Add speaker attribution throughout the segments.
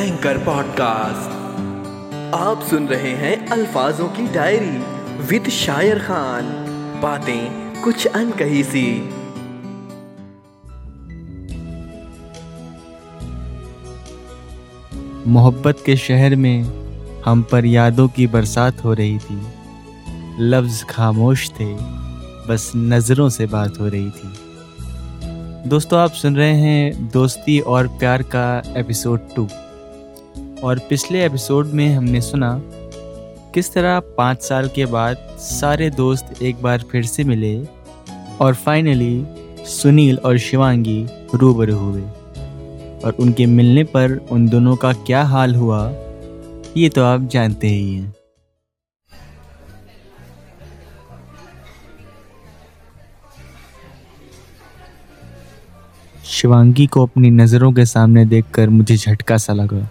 Speaker 1: Anchor podcast आप सुन रहे हैं अल्फाजों की डायरी विद शायर खान। बातें कुछ अनकही सी।
Speaker 2: मोहब्बत के शहर में हम पर यादों की बरसात हो रही थी। लफ्ज़ खामोश थे, बस नज़रों से बात हो रही थी। दोस्तों, आप सुन रहे हैं दोस्ती और प्यार का एपिसोड टू और पिछले एपिसोड में हमने सुना, किस तरह पाँच साल के बाद सारे दोस्त एक बार फिर से मिले और फाइनली सुनील और शिवांगी रूबरू हुए। और उनके मिलने पर उन दोनों का क्या हाल हुआ, ये तो आप जानते ही हैं। शिवांगी को अपनी नज़रों के सामने देखकर मुझे झटका सा लगा।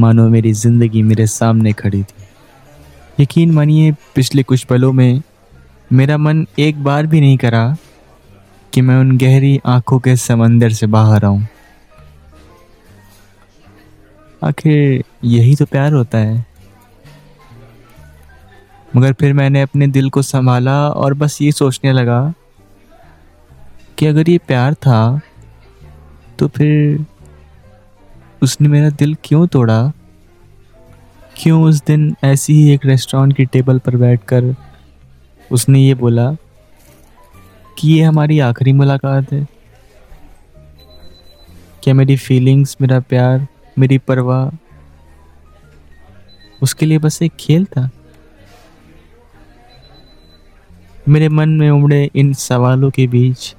Speaker 2: मानो मेरी ज़िंदगी मेरे सामने खड़ी थी। यकीन मानिए, पिछले कुछ पलों में मेरा मन एक बार भी नहीं करा कि मैं उन गहरी आँखों के समंदर से बाहर आऊँ। आखिर यही तो प्यार होता है। मगर फिर मैंने अपने दिल को संभाला और बस ये सोचने लगा कि अगर ये प्यार था तो फिर उसने मेरा दिल क्यों तोड़ा? क्यों उस दिन ऐसी ही एक रेस्टोरेंट की टेबल पर बैठकर उसने ये बोला कि ये हमारी आखिरी मुलाकात है? क्या मेरी फीलिंग्स मेरा प्यार, मेरी परवाह उसके लिए बस एक खेल था? मेरे मन में उमड़े इन सवालों के बीच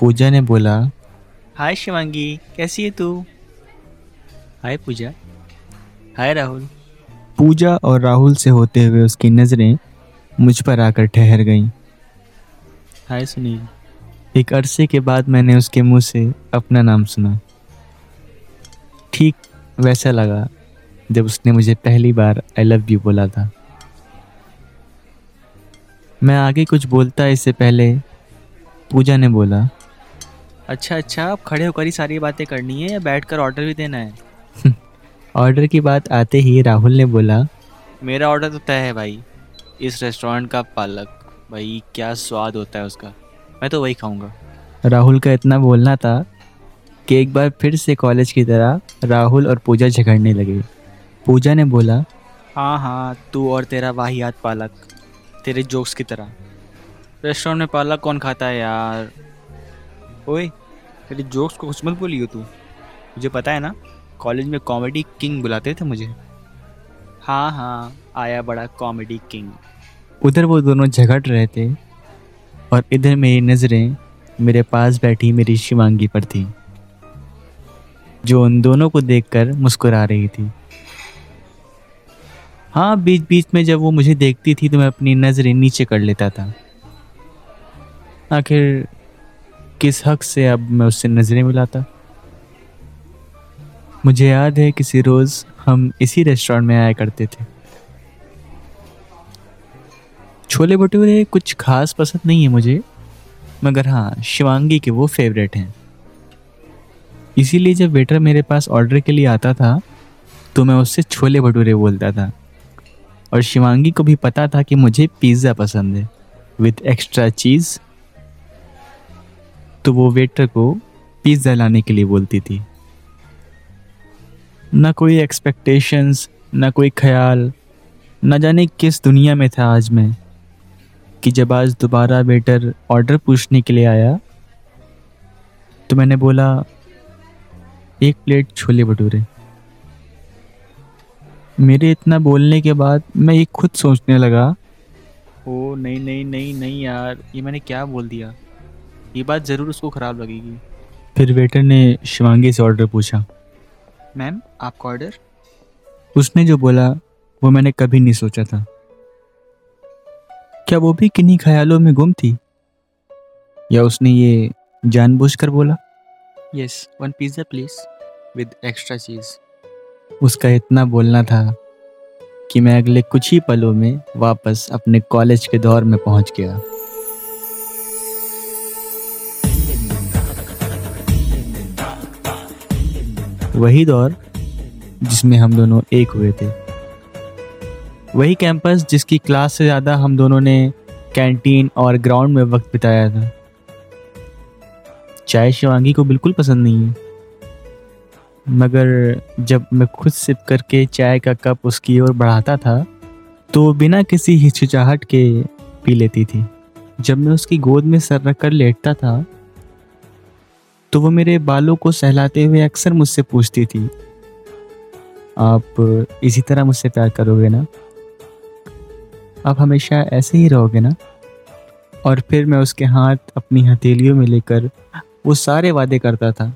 Speaker 2: पूजा ने बोला, हाय शिवांगी, कैसी है तू? हाय पूजा। हाय राहुल। पूजा और राहुल से होते हुए उसकी नज़रें मुझ पर आकर ठहर गईं। हाय सुनील। एक अरसे के बाद मैंने उसके मुँह से अपना नाम सुना। ठीक वैसा लगा जब उसने मुझे पहली बार आई लव यू बोला था। मैं आगे कुछ बोलता इससे पहले पूजा ने बोला अच्छा अच्छा आप खड़े होकर ही सारी बातें करनी है या बैठ कर ऑर्डर भी देना है? ऑर्डर की बात आते ही राहुल ने बोला मेरा ऑर्डर तो तय है भाई। इस रेस्टोरेंट का पालक भाई क्या स्वाद होता है उसका। मैं तो वही खाऊँगा। राहुल का इतना बोलना था कि एक बार फिर से कॉलेज की तरह राहुल और पूजा झगड़ने लगे। पूजा ने बोला हाँ हाँ तू और तेरा वाहियात पालक तेरे जोक्स की तरह। रेस्टोरेंट में पालक कौन खाता है यार? ओए तेरे जोक्स को कुछ मत बोली हो तू। मुझे पता है ना? कॉलेज में कॉमेडी किंग बुलाते थे मुझे। हाँ हाँ आया बड़ा कॉमेडी किंग। उधर वो दोनों झगड़ रहे थे और इधर मेरी नज़रें मेरे पास बैठी मेरी शिवांगी पर थी, जो उन दोनों को देखकर मुस्कुरा रही थी। हाँ बीच बीच में जब वो मुझे देखती थी तो मैं अपनी नज़रें नीचे कर लेता था। आखिर किस हक से अब मैं उससे नज़रें मिलाता? मुझे याद है किसी रोज़ हम इसी रेस्टोरेंट में आया करते थे। छोले भटूरे कुछ खास पसंद नहीं है मुझे, मगर हाँ शिवांगी के वो फेवरेट हैं। इसीलिए जब वेटर मेरे पास ऑर्डर के लिए आता था तो मैं उससे छोले भटूरे बोलता था। और शिवांगी को भी पता था कि मुझे पिज़्ज़ा पसंद है विथ एक्स्ट्रा चीज़ तो वो वेटर को पिज़्ज़ा लाने के लिए बोलती थी। ना कोई एक्सपेक्टेशंस ना कोई ख्याल, न जाने किस दुनिया में था आज मैं, कि जब आज दोबारा वेटर ऑर्डर पूछने के लिए आया तो मैंने बोला, एक प्लेट छोले भटूरे। मेरे इतना बोलने के बाद मैं ये खुद सोचने लगा, ओ, नहीं नहीं नहीं नहीं यार, ये मैंने क्या बोल दिया? ये बात ज़रूर उसको ख़राब लगेगी। फिर वेटर ने शिवांगी से ऑर्डर पूछा मैम आपका ऑर्डर उसने जो बोला वो मैंने कभी नहीं सोचा था। क्या वो भी किन्हीं ख्यालों में गुम थी? या उसने ये जानबूझकर बोला? Yes one pizza please with extra cheese उसका इतना बोलना था कि मैं अगले कुछ ही पलों में वापस अपने कॉलेज के दौर में पहुँच गया। वही दौर जिसमें हम दोनों एक हुए थे। वही कैंपस जिसकी क्लास से ज़्यादा हम दोनों ने कैंटीन और ग्राउंड में वक्त बिताया था। चाय शिवांगी को बिल्कुल पसंद नहीं है, मगर जब मैं खुद सिप करके चाय का कप उसकी ओर बढ़ाता था तो बिना किसी हिचकिचाहट के पी लेती थी। जब मैं उसकी गोद में सर रख कर लेटता था तो वो मेरे बालों को सहलाते हुए अक्सर मुझसे पूछती थी आप इसी तरह मुझसे प्यार करोगे ना? आप हमेशा ऐसे ही रहोगे ना? और फिर मैं उसके हाथ अपनी हथेलियों में लेकर वो सारे वादे करता था,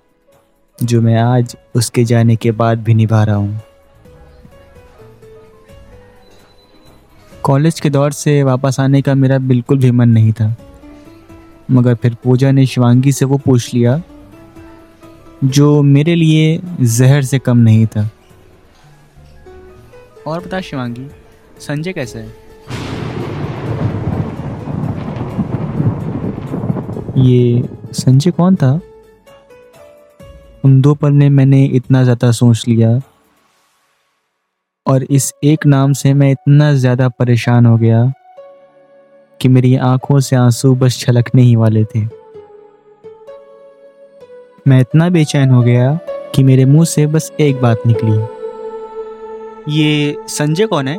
Speaker 2: जो मैं आज उसके जाने के बाद भी निभा रहा हूँ। कॉलेज के दौर से वापस आने का मेरा बिल्कुल भी मन नहीं था, मगर फिर पूजा ने शिवांगी से वो पूछ लिया, जो मेरे लिए जहर से कम नहीं था। और बता शिवांगी, संजय कैसा है? ये संजय कौन था? उन दो पल में मैंने इतना ज़्यादा सोच लिया और इस एक नाम से मैं इतना ज़्यादा परेशान हो गया कि मेरी आँखों से आँसू बस छलकने ही वाले थे। मैं इतना बेचैन हो गया कि मेरे मुँह से बस एक बात निकली। ये संजय कौन है?